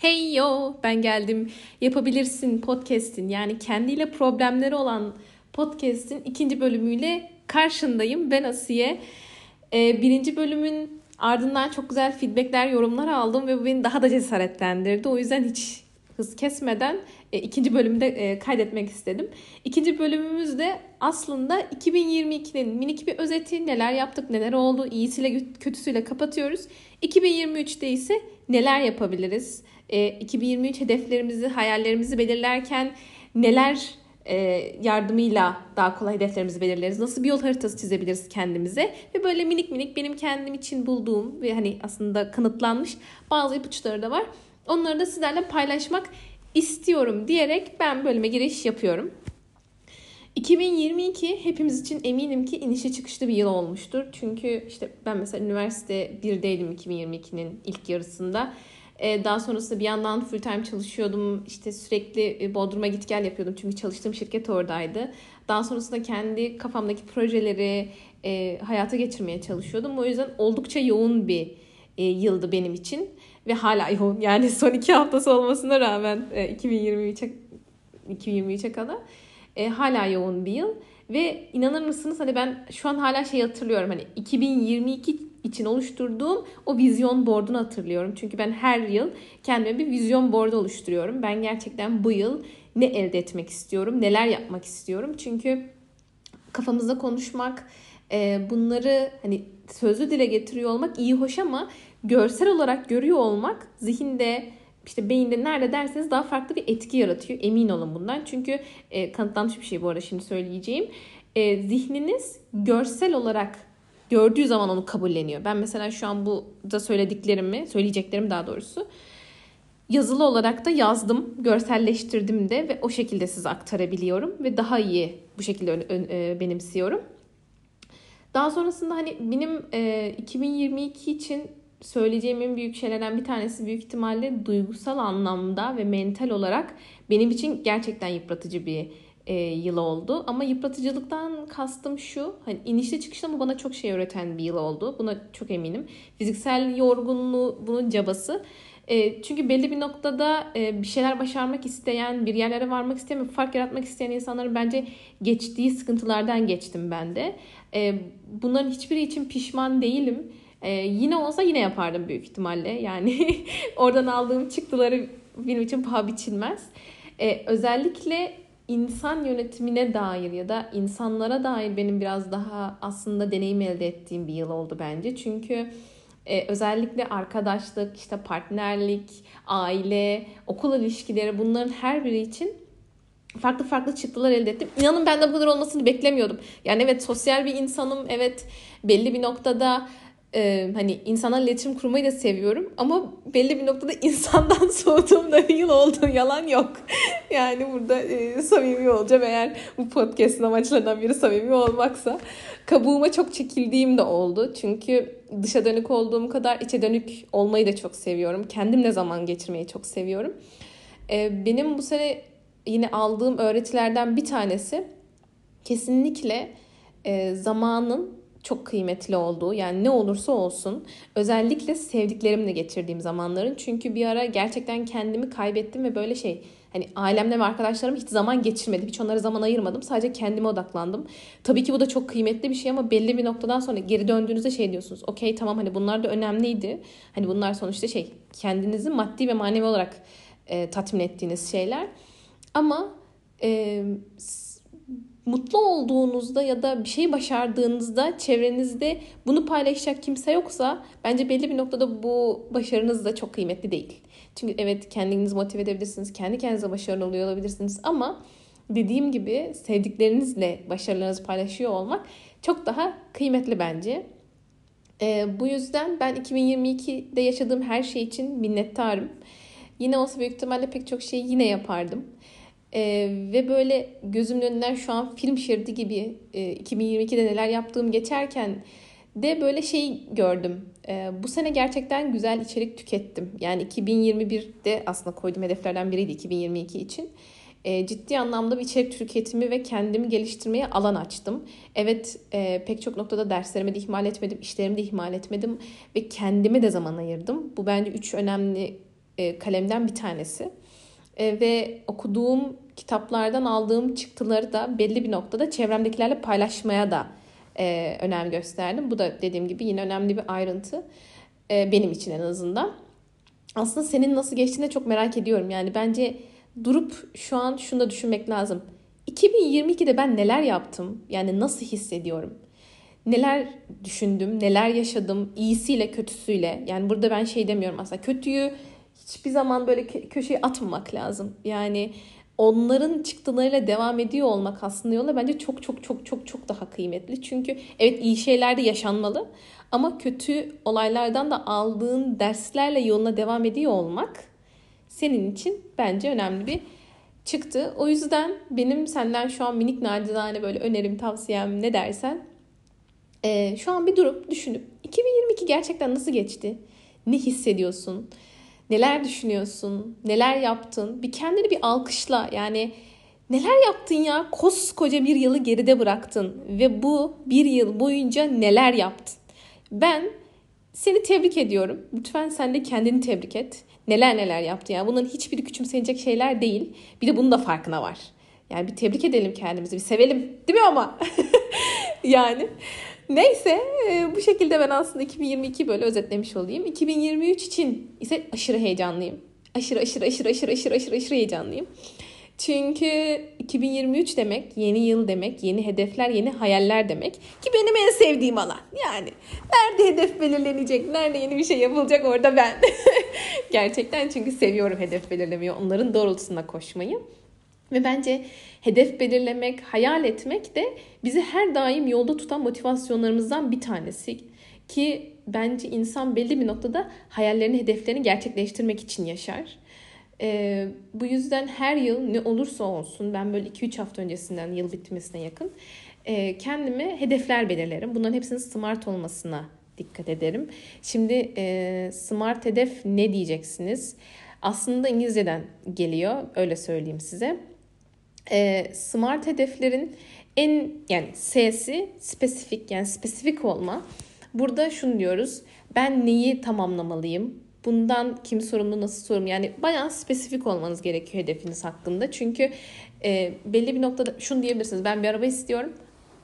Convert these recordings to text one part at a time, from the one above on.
Hey yo ben geldim yapabilirsin podcast'in yani kendiyle problemleri olan podcast'in ikinci bölümüyle karşındayım. Ben Asiye. Ee, birinci bölümün ardından çok güzel feedbackler, yorumlar aldım ve bu beni daha da cesaretlendirdi. O yüzden hiç hız kesmeden e, ikinci bölümde e, kaydetmek istedim. İkinci bölümümüz de aslında 2022'nin minik bir özeti. Neler yaptık, neler oldu, iyisiyle kötüsüyle kapatıyoruz. 2023'te ise neler yapabiliriz? E, 2023 hedeflerimizi, hayallerimizi belirlerken neler e, yardımıyla daha kolay hedeflerimizi belirleriz. Nasıl bir yol haritası çizebiliriz kendimize ve böyle minik minik benim kendim için bulduğum ve hani aslında kanıtlanmış bazı ipuçları da var. Onları da sizlerle paylaşmak istiyorum diyerek ben bölüme giriş yapıyorum. 2022 hepimiz için eminim ki inişe çıkışlı bir yıl olmuştur. Çünkü işte ben mesela üniversite 1'deydim 2022'nin ilk yarısında. Ee, daha sonrasında bir yandan full time çalışıyordum. İşte sürekli e, Bodrum'a git gel yapıyordum. Çünkü çalıştığım şirket oradaydı. Daha sonrasında kendi kafamdaki projeleri e, hayata geçirmeye çalışıyordum. O yüzden oldukça yoğun bir e, yıldı benim için. Ve hala yoğun. Yani son iki haftası olmasına rağmen e, 2023'e 2023'e kadar e, hala yoğun bir yıl. Ve inanır mısınız hani ben şu an hala şey hatırlıyorum. Hani 2022 için oluşturduğum o vizyon board'unu hatırlıyorum. Çünkü ben her yıl kendime bir vizyon board oluşturuyorum. Ben gerçekten bu yıl ne elde etmek istiyorum, neler yapmak istiyorum. Çünkü kafamızda konuşmak, e, bunları hani sözlü dile getiriyor olmak iyi hoş ama görsel olarak görüyor olmak zihinde işte beyinde nerede derseniz daha farklı bir etki yaratıyor. Emin olun bundan. Çünkü e, kanıtlanmış bir şey bu arada şimdi söyleyeceğim. E, zihniniz görsel olarak gördüğü zaman onu kabulleniyor. Ben mesela şu an bu da söylediklerimi, söyleyeceklerimi daha doğrusu yazılı olarak da yazdım, görselleştirdim de ve o şekilde size aktarabiliyorum ve daha iyi bu şekilde e, benimsiyorum. Daha sonrasında hani benim e, 2022 için söyleyeceğim en büyük şeylerden bir tanesi büyük ihtimalle duygusal anlamda ve mental olarak benim için gerçekten yıpratıcı bir e, yıl oldu. Ama yıpratıcılıktan kastım şu. Hani inişli çıkışlı ama bana çok şey öğreten bir yıl oldu. Buna çok eminim. Fiziksel yorgunluğu bunun cabası. E, çünkü belli bir noktada e, bir şeyler başarmak isteyen, bir yerlere varmak isteyen, fark yaratmak isteyen insanların bence geçtiği sıkıntılardan geçtim ben de. E, bunların hiçbiri için pişman değilim. E, yine olsa yine yapardım büyük ihtimalle. Yani oradan aldığım çıktıları benim için paha biçilmez. E, özellikle insan yönetimine dair ya da insanlara dair benim biraz daha aslında deneyim elde ettiğim bir yıl oldu bence. Çünkü e, özellikle arkadaşlık, işte partnerlik, aile, okul ilişkileri bunların her biri için farklı farklı çıktılar elde ettim. İnanın ben de bu kadar olmasını beklemiyordum. Yani evet sosyal bir insanım. Evet belli bir noktada e, hani insanlarla iletişim kurmayı da seviyorum ama belli bir noktada insandan soğuduğum da bir yıl oldu. Yalan yok. yani burada e, samimi olacağım eğer bu podcast'ın amaçlarından biri samimi olmaksa. Kabuğuma çok çekildiğim de oldu. Çünkü dışa dönük olduğum kadar içe dönük olmayı da çok seviyorum. Kendimle zaman geçirmeyi çok seviyorum. E, benim bu sene yine aldığım öğretilerden bir tanesi kesinlikle e, zamanın çok kıymetli olduğu yani ne olursa olsun özellikle sevdiklerimle geçirdiğim zamanların çünkü bir ara gerçekten kendimi kaybettim ve böyle şey hani ailemle ve arkadaşlarım hiç zaman geçirmedim. Hiç onlara zaman ayırmadım. Sadece kendime odaklandım. Tabii ki bu da çok kıymetli bir şey ama belli bir noktadan sonra geri döndüğünüzde şey diyorsunuz. Okey tamam hani bunlar da önemliydi. Hani bunlar sonuçta şey kendinizi maddi ve manevi olarak e, tatmin ettiğiniz şeyler. Ama e, mutlu olduğunuzda ya da bir şey başardığınızda çevrenizde bunu paylaşacak kimse yoksa bence belli bir noktada bu başarınız da çok kıymetli değil. Çünkü evet kendinizi motive edebilirsiniz, kendi kendinize başarılı oluyor olabilirsiniz ama dediğim gibi sevdiklerinizle başarılarınızı paylaşıyor olmak çok daha kıymetli bence. Ee, bu yüzden ben 2022'de yaşadığım her şey için minnettarım. Yine olsa büyük ihtimalle pek çok şeyi yine yapardım. Ee, ve böyle gözümün önünden şu an film şeridi gibi e, 2022'de neler yaptığım geçerken de böyle şey gördüm. Ee, bu sene gerçekten güzel içerik tükettim. Yani 2021'de aslında koyduğum hedeflerden biriydi 2022 için. Ee, ciddi anlamda bir içerik tüketimi ve kendimi geliştirmeye alan açtım. Evet e, pek çok noktada derslerimi de ihmal etmedim, işlerimi de ihmal etmedim ve kendime de zaman ayırdım. Bu bence üç önemli e, kalemden bir tanesi. E, ve okuduğum kitaplardan aldığım çıktıları da belli bir noktada çevremdekilerle paylaşmaya da e, önem gösterdim. Bu da dediğim gibi yine önemli bir ayrıntı. E, benim için en azından. Aslında senin nasıl geçtiğini çok merak ediyorum. Yani bence durup şu an şunu da düşünmek lazım. 2022'de ben neler yaptım? Yani nasıl hissediyorum? Neler düşündüm, neler yaşadım, iyisiyle kötüsüyle. Yani burada ben şey demiyorum aslında kötüyü hiçbir zaman böyle köşeye atmamak lazım. Yani onların çıktılarıyla devam ediyor olmak aslında yola bence çok çok çok çok çok daha kıymetli. Çünkü evet iyi şeyler de yaşanmalı ama kötü olaylardan da aldığın derslerle yoluna devam ediyor olmak senin için bence önemli bir çıktı. O yüzden benim senden şu an minik nacizane böyle önerim, tavsiyem ne dersen e, şu an bir durup düşünüp 2022 gerçekten nasıl geçti? Ne hissediyorsun? Neler düşünüyorsun? Neler yaptın? Bir kendini bir alkışla. Yani neler yaptın ya? Koskoca bir yılı geride bıraktın. Ve bu bir yıl boyunca neler yaptın? Ben seni tebrik ediyorum. Lütfen sen de kendini tebrik et. Neler neler yaptın ya. Bunların hiçbiri küçümsenecek şeyler değil. Bir de bunun da farkına var. Yani bir tebrik edelim kendimizi. Bir sevelim. Değil mi ama? yani. Neyse e, bu şekilde ben aslında 2022 böyle özetlemiş olayım. 2023 için ise aşırı heyecanlıyım. Aşırı aşırı aşırı aşırı aşırı aşırı aşırı heyecanlıyım. Çünkü 2023 demek yeni yıl demek, yeni hedefler, yeni hayaller demek. Ki benim en sevdiğim alan. Yani nerede hedef belirlenecek, nerede yeni bir şey yapılacak orada ben. Gerçekten çünkü seviyorum hedef belirlemeyi, onların doğrultusunda koşmayı. Ve bence hedef belirlemek, hayal etmek de bizi her daim yolda tutan motivasyonlarımızdan bir tanesi. Ki bence insan belli bir noktada hayallerini, hedeflerini gerçekleştirmek için yaşar. Ee, bu yüzden her yıl ne olursa olsun ben böyle 2-3 hafta öncesinden yıl bitmesine yakın e, kendime hedefler belirlerim. Bunların hepsinin smart olmasına dikkat ederim. Şimdi e, smart hedef ne diyeceksiniz? Aslında İngilizceden geliyor öyle söyleyeyim size e, smart hedeflerin en yani S'si spesifik yani spesifik olma. Burada şunu diyoruz. Ben neyi tamamlamalıyım? Bundan kim sorumlu, nasıl sorumlu? Yani bayağı spesifik olmanız gerekiyor hedefiniz hakkında. Çünkü e, belli bir noktada şunu diyebilirsiniz. Ben bir araba istiyorum.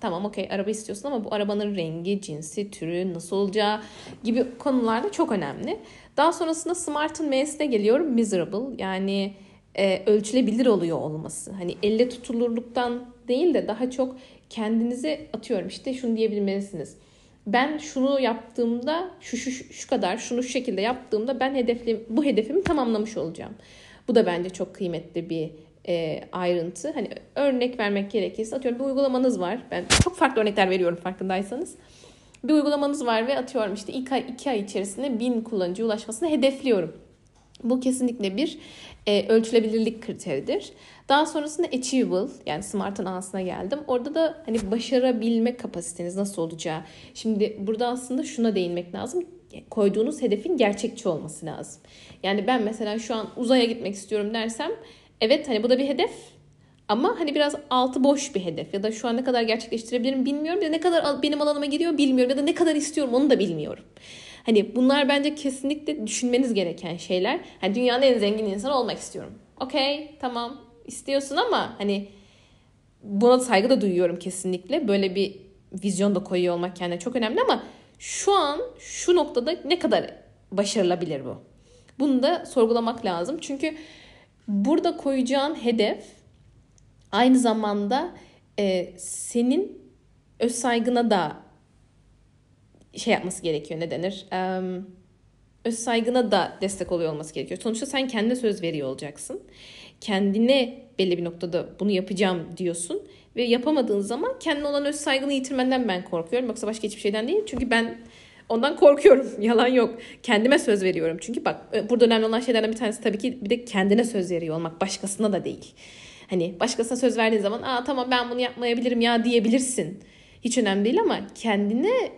Tamam okey araba istiyorsun ama bu arabanın rengi, cinsi, türü, nasıl olacağı gibi konularda çok önemli. Daha sonrasında Smart'ın M'sine geliyorum. Miserable yani e, ölçülebilir oluyor olması. Hani elle tutulurluktan değil de daha çok kendinize atıyorum işte şunu diyebilmelisiniz. Ben şunu yaptığımda şu şu şu kadar şunu şu şekilde yaptığımda ben hedefli bu hedefimi tamamlamış olacağım. Bu da bence çok kıymetli bir e, ayrıntı. Hani örnek vermek gerekirse atıyorum bir uygulamanız var. Ben çok farklı örnekler veriyorum farkındaysanız. Bir uygulamanız var ve atıyorum işte ilk ay, iki ay içerisinde bin kullanıcı ulaşmasını hedefliyorum. Bu kesinlikle bir e, ölçülebilirlik kriteridir. Daha sonrasında achievable yani smart'ın A'sına geldim. Orada da hani başarabilme kapasiteniz nasıl olacağı. Şimdi burada aslında şuna değinmek lazım. Koyduğunuz hedefin gerçekçi olması lazım. Yani ben mesela şu an uzaya gitmek istiyorum dersem evet hani bu da bir hedef ama hani biraz altı boş bir hedef ya da şu an ne kadar gerçekleştirebilirim bilmiyorum ya da ne kadar benim alanıma giriyor bilmiyorum ya da ne kadar istiyorum onu da bilmiyorum. Hani bunlar bence kesinlikle düşünmeniz gereken şeyler. Hani dünyanın en zengin insanı olmak istiyorum. Okey tamam istiyorsun ama hani buna saygı da duyuyorum kesinlikle. Böyle bir vizyon da koyuyor olmak kendine çok önemli ama şu an şu noktada ne kadar başarılabilir bu? Bunu da sorgulamak lazım. Çünkü burada koyacağın hedef aynı zamanda e, senin öz saygına da şey yapması gerekiyor ne denir? Öz saygına da destek oluyor olması gerekiyor. Sonuçta sen kendine söz veriyor olacaksın. Kendine belli bir noktada bunu yapacağım diyorsun ve yapamadığın zaman kendine olan öz saygını yitirmenden ben korkuyorum. Yoksa başka hiçbir şeyden değil. Çünkü ben ondan korkuyorum. Yalan yok. Kendime söz veriyorum. Çünkü bak e, burada önemli olan şeylerden bir tanesi tabii ki bir de kendine söz veriyor olmak. Başkasına da değil. Hani başkasına söz verdiğin zaman aa tamam ben bunu yapmayabilirim ya diyebilirsin. Hiç önemli değil ama kendine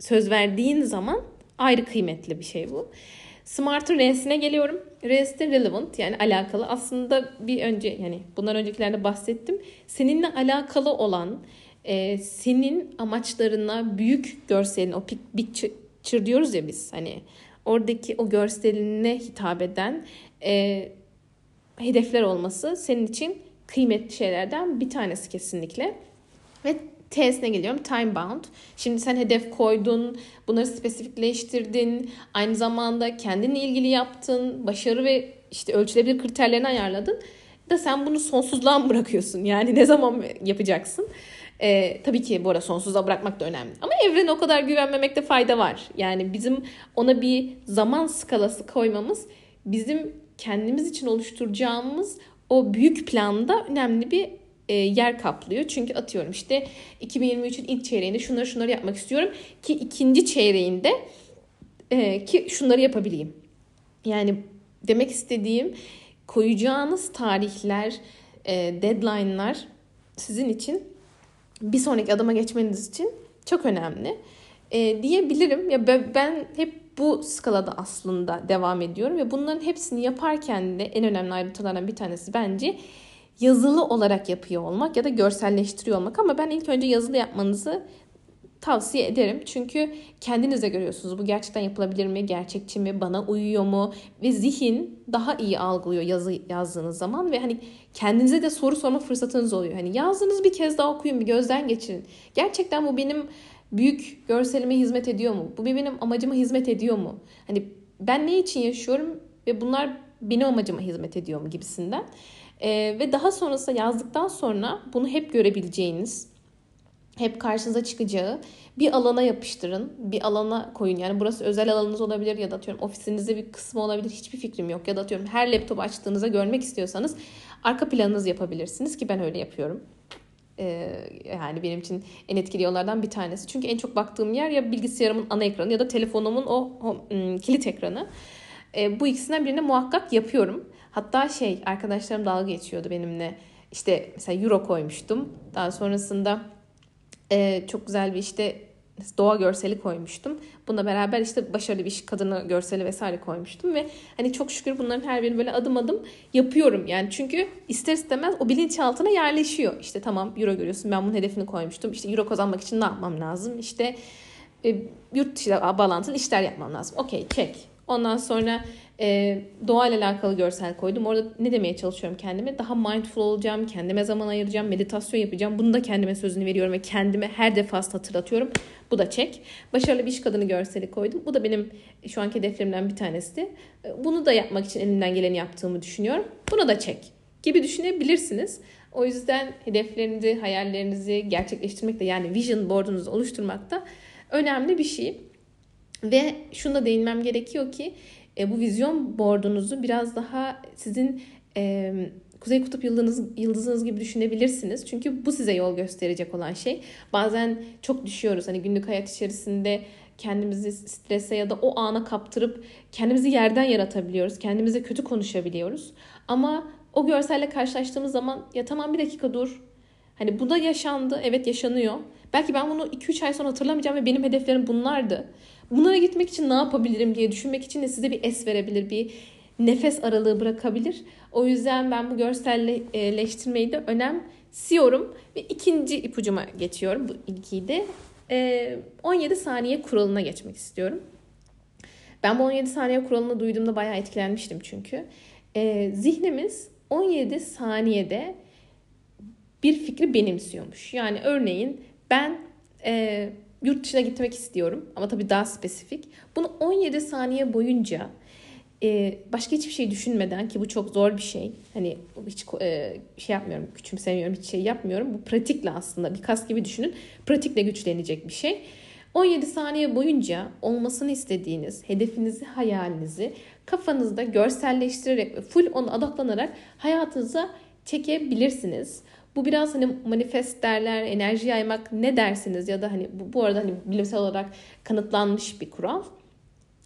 söz verdiğin zaman ayrı kıymetli bir şey bu. Smart'ın R'sine geliyorum. R'si de relevant yani alakalı. Aslında bir önce yani bundan öncekilerde bahsettim. Seninle alakalı olan e, senin amaçlarına büyük görselin o big picture diyoruz ya biz hani oradaki o görseline hitap eden e, hedefler olması senin için kıymetli şeylerden bir tanesi kesinlikle. Ve T'sine geliyorum. Time bound. Şimdi sen hedef koydun, bunları spesifikleştirdin, aynı zamanda kendinle ilgili yaptın, başarı ve işte ölçülebilir kriterlerini ayarladın da sen bunu sonsuzluğa mı bırakıyorsun? Yani ne zaman yapacaksın? Ee, tabii ki bu arada sonsuza bırakmak da önemli. Ama evrene o kadar güvenmemekte fayda var. Yani bizim ona bir zaman skalası koymamız bizim kendimiz için oluşturacağımız o büyük planda önemli bir yer kaplıyor. Çünkü atıyorum işte 2023'ün ilk çeyreğinde şunları şunları yapmak istiyorum ki ikinci çeyreğinde e, ki şunları yapabileyim. Yani demek istediğim koyacağınız tarihler, e, deadline'lar sizin için bir sonraki adıma geçmeniz için çok önemli e, diyebilirim. Ya ben hep bu skalada aslında devam ediyorum ve bunların hepsini yaparken de en önemli ayrıntılardan bir tanesi bence yazılı olarak yapıyor olmak ya da görselleştiriyor olmak ama ben ilk önce yazılı yapmanızı tavsiye ederim. Çünkü kendinize görüyorsunuz. Bu gerçekten yapılabilir mi? Gerçekçi mi? Bana uyuyor mu? Ve zihin daha iyi algılıyor yazı yazdığınız zaman ve hani kendinize de soru sorma fırsatınız oluyor. Hani yazdığınız bir kez daha okuyun, bir gözden geçirin. Gerçekten bu benim büyük görselime hizmet ediyor mu? Bu benim amacıma hizmet ediyor mu? Hani ben ne için yaşıyorum ve bunlar benim amacıma hizmet ediyor mu gibisinden. Ee, ve daha sonrasında yazdıktan sonra bunu hep görebileceğiniz, hep karşınıza çıkacağı bir alana yapıştırın. Bir alana koyun. Yani burası özel alanınız olabilir ya da atıyorum ofisinizde bir kısmı olabilir. Hiçbir fikrim yok. Ya da atıyorum her laptop açtığınızda görmek istiyorsanız arka planınız yapabilirsiniz ki ben öyle yapıyorum. Ee, yani benim için en etkili yollardan bir tanesi. Çünkü en çok baktığım yer ya bilgisayarımın ana ekranı ya da telefonumun o, o kilit ekranı. Ee, bu ikisinden birini muhakkak yapıyorum. Hatta şey arkadaşlarım dalga geçiyordu benimle. İşte mesela euro koymuştum. Daha sonrasında e, çok güzel bir işte doğa görseli koymuştum. Bununla beraber işte başarılı bir iş kadını görseli vesaire koymuştum ve hani çok şükür bunların her birini böyle adım adım yapıyorum. Yani çünkü ister istemez o bilinçaltına yerleşiyor. İşte tamam euro görüyorsun ben bunun hedefini koymuştum. İşte euro kazanmak için ne yapmam lazım? İşte e, yurt dışı bağlantılı işler yapmam lazım. Okey çek. Ondan sonra e, doğayla alakalı görsel koydum. Orada ne demeye çalışıyorum kendime? Daha mindful olacağım, kendime zaman ayıracağım, meditasyon yapacağım. Bunu da kendime sözünü veriyorum ve kendime her defasında hatırlatıyorum. Bu da çek. Başarılı bir iş kadını görseli koydum. Bu da benim şu anki hedeflerimden bir tanesi. Bunu da yapmak için elimden geleni yaptığımı düşünüyorum. Bunu da çek gibi düşünebilirsiniz. O yüzden hedeflerinizi, hayallerinizi gerçekleştirmek de yani vision board'unuzu oluşturmak da önemli bir şey. Ve şunu da değinmem gerekiyor ki e, bu vizyon board'unuzu biraz daha sizin e, Kuzey Kutup yıldızınız, yıldızınız gibi düşünebilirsiniz. Çünkü bu size yol gösterecek olan şey. Bazen çok düşüyoruz. Hani günlük hayat içerisinde kendimizi strese ya da o ana kaptırıp kendimizi yerden yaratabiliyoruz. Kendimize kötü konuşabiliyoruz. Ama o görselle karşılaştığımız zaman ya tamam bir dakika dur. Hani bu da yaşandı. Evet yaşanıyor. Belki ben bunu 2-3 ay sonra hatırlamayacağım ve benim hedeflerim bunlardı. Bunlara gitmek için ne yapabilirim diye düşünmek için de size bir es verebilir, bir nefes aralığı bırakabilir. O yüzden ben bu görselleştirmeyi de önemsiyorum. Ve ikinci ipucuma geçiyorum bu ilgiyi de. 17 saniye kuralına geçmek istiyorum. Ben bu 17 saniye kuralını duyduğumda bayağı etkilenmiştim çünkü. zihnimiz 17 saniyede bir fikri benimsiyormuş. Yani örneğin ben e, yurt dışına gitmek istiyorum ama tabii daha spesifik. Bunu 17 saniye boyunca e, başka hiçbir şey düşünmeden ki bu çok zor bir şey. Hani hiç e, şey yapmıyorum, küçümsemiyorum, hiç şey yapmıyorum. Bu pratikle aslında bir kas gibi düşünün. Pratikle güçlenecek bir şey. 17 saniye boyunca olmasını istediğiniz hedefinizi, hayalinizi kafanızda görselleştirerek ve full ona odaklanarak hayatınıza çekebilirsiniz. Bu biraz hani manifest derler, enerji yaymak ne dersiniz ya da hani bu, bu arada hani bilimsel olarak kanıtlanmış bir kural.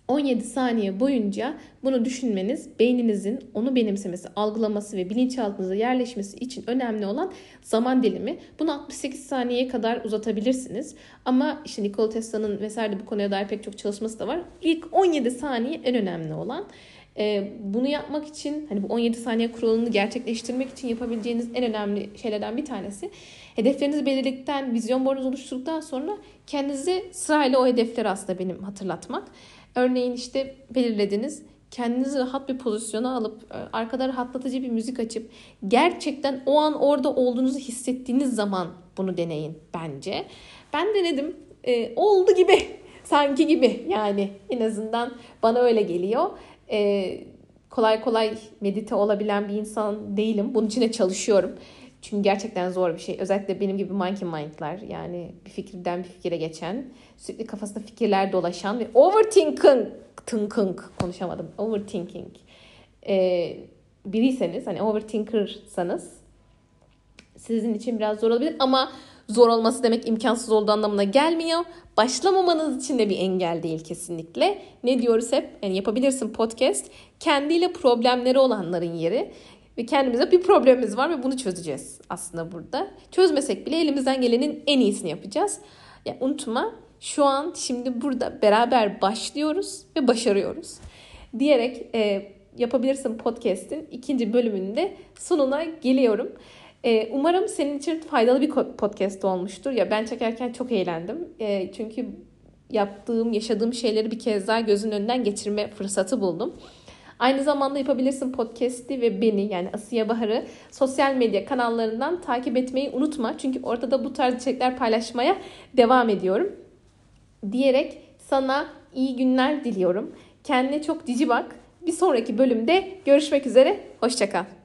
17 saniye boyunca bunu düşünmeniz beyninizin onu benimsemesi, algılaması ve bilinçaltınıza yerleşmesi için önemli olan zaman dilimi. Bunu 68 saniyeye kadar uzatabilirsiniz. Ama işte Nikola Tesla'nın vesaire bu konuya dair pek çok çalışması da var. İlk 17 saniye en önemli olan. E, bunu yapmak için hani bu 17 saniye kuralını gerçekleştirmek için yapabileceğiniz en önemli şeylerden bir tanesi hedeflerinizi belirledikten, vizyon board'unuzu oluşturduktan sonra kendinizi sırayla o hedefleri aslında benim hatırlatmak. Örneğin işte belirlediniz kendinizi rahat bir pozisyona alıp e, arkada rahatlatıcı bir müzik açıp gerçekten o an orada olduğunuzu hissettiğiniz zaman bunu deneyin bence. Ben denedim. E, oldu gibi. Sanki gibi yani en azından bana öyle geliyor. E, kolay kolay medite olabilen bir insan değilim. Bunun için de çalışıyorum. Çünkü gerçekten zor bir şey. Özellikle benim gibi monkey mind'lar yani bir fikirden bir fikire geçen, sürekli kafasında fikirler dolaşan ve overthinking, thinking konuşamadım. Overthinking. Ee, biriyseniz hani overthinker'sanız sizin için biraz zor olabilir ama zor olması demek imkansız olduğu anlamına gelmiyor. Başlamamanız için de bir engel değil kesinlikle. Ne diyoruz hep? Yani yapabilirsin podcast. Kendiyle problemleri olanların yeri. Ve kendimize bir problemimiz var ve bunu çözeceğiz aslında burada. Çözmesek bile elimizden gelenin en iyisini yapacağız. Ya unutma şu an şimdi burada beraber başlıyoruz ve başarıyoruz. Diyerek e, yapabilirsin podcast'in ikinci bölümünde sonuna geliyorum. E, umarım senin için faydalı bir podcast olmuştur. Ya ben çekerken çok eğlendim. E, çünkü yaptığım, yaşadığım şeyleri bir kez daha gözün önünden geçirme fırsatı buldum. Aynı zamanda yapabilirsin podcast'i ve beni yani Asiye Bahar'ı sosyal medya kanallarından takip etmeyi unutma. Çünkü orada da bu tarz içerikler paylaşmaya devam ediyorum. Diyerek sana iyi günler diliyorum. Kendine çok cici bak. Bir sonraki bölümde görüşmek üzere. Hoşçakal.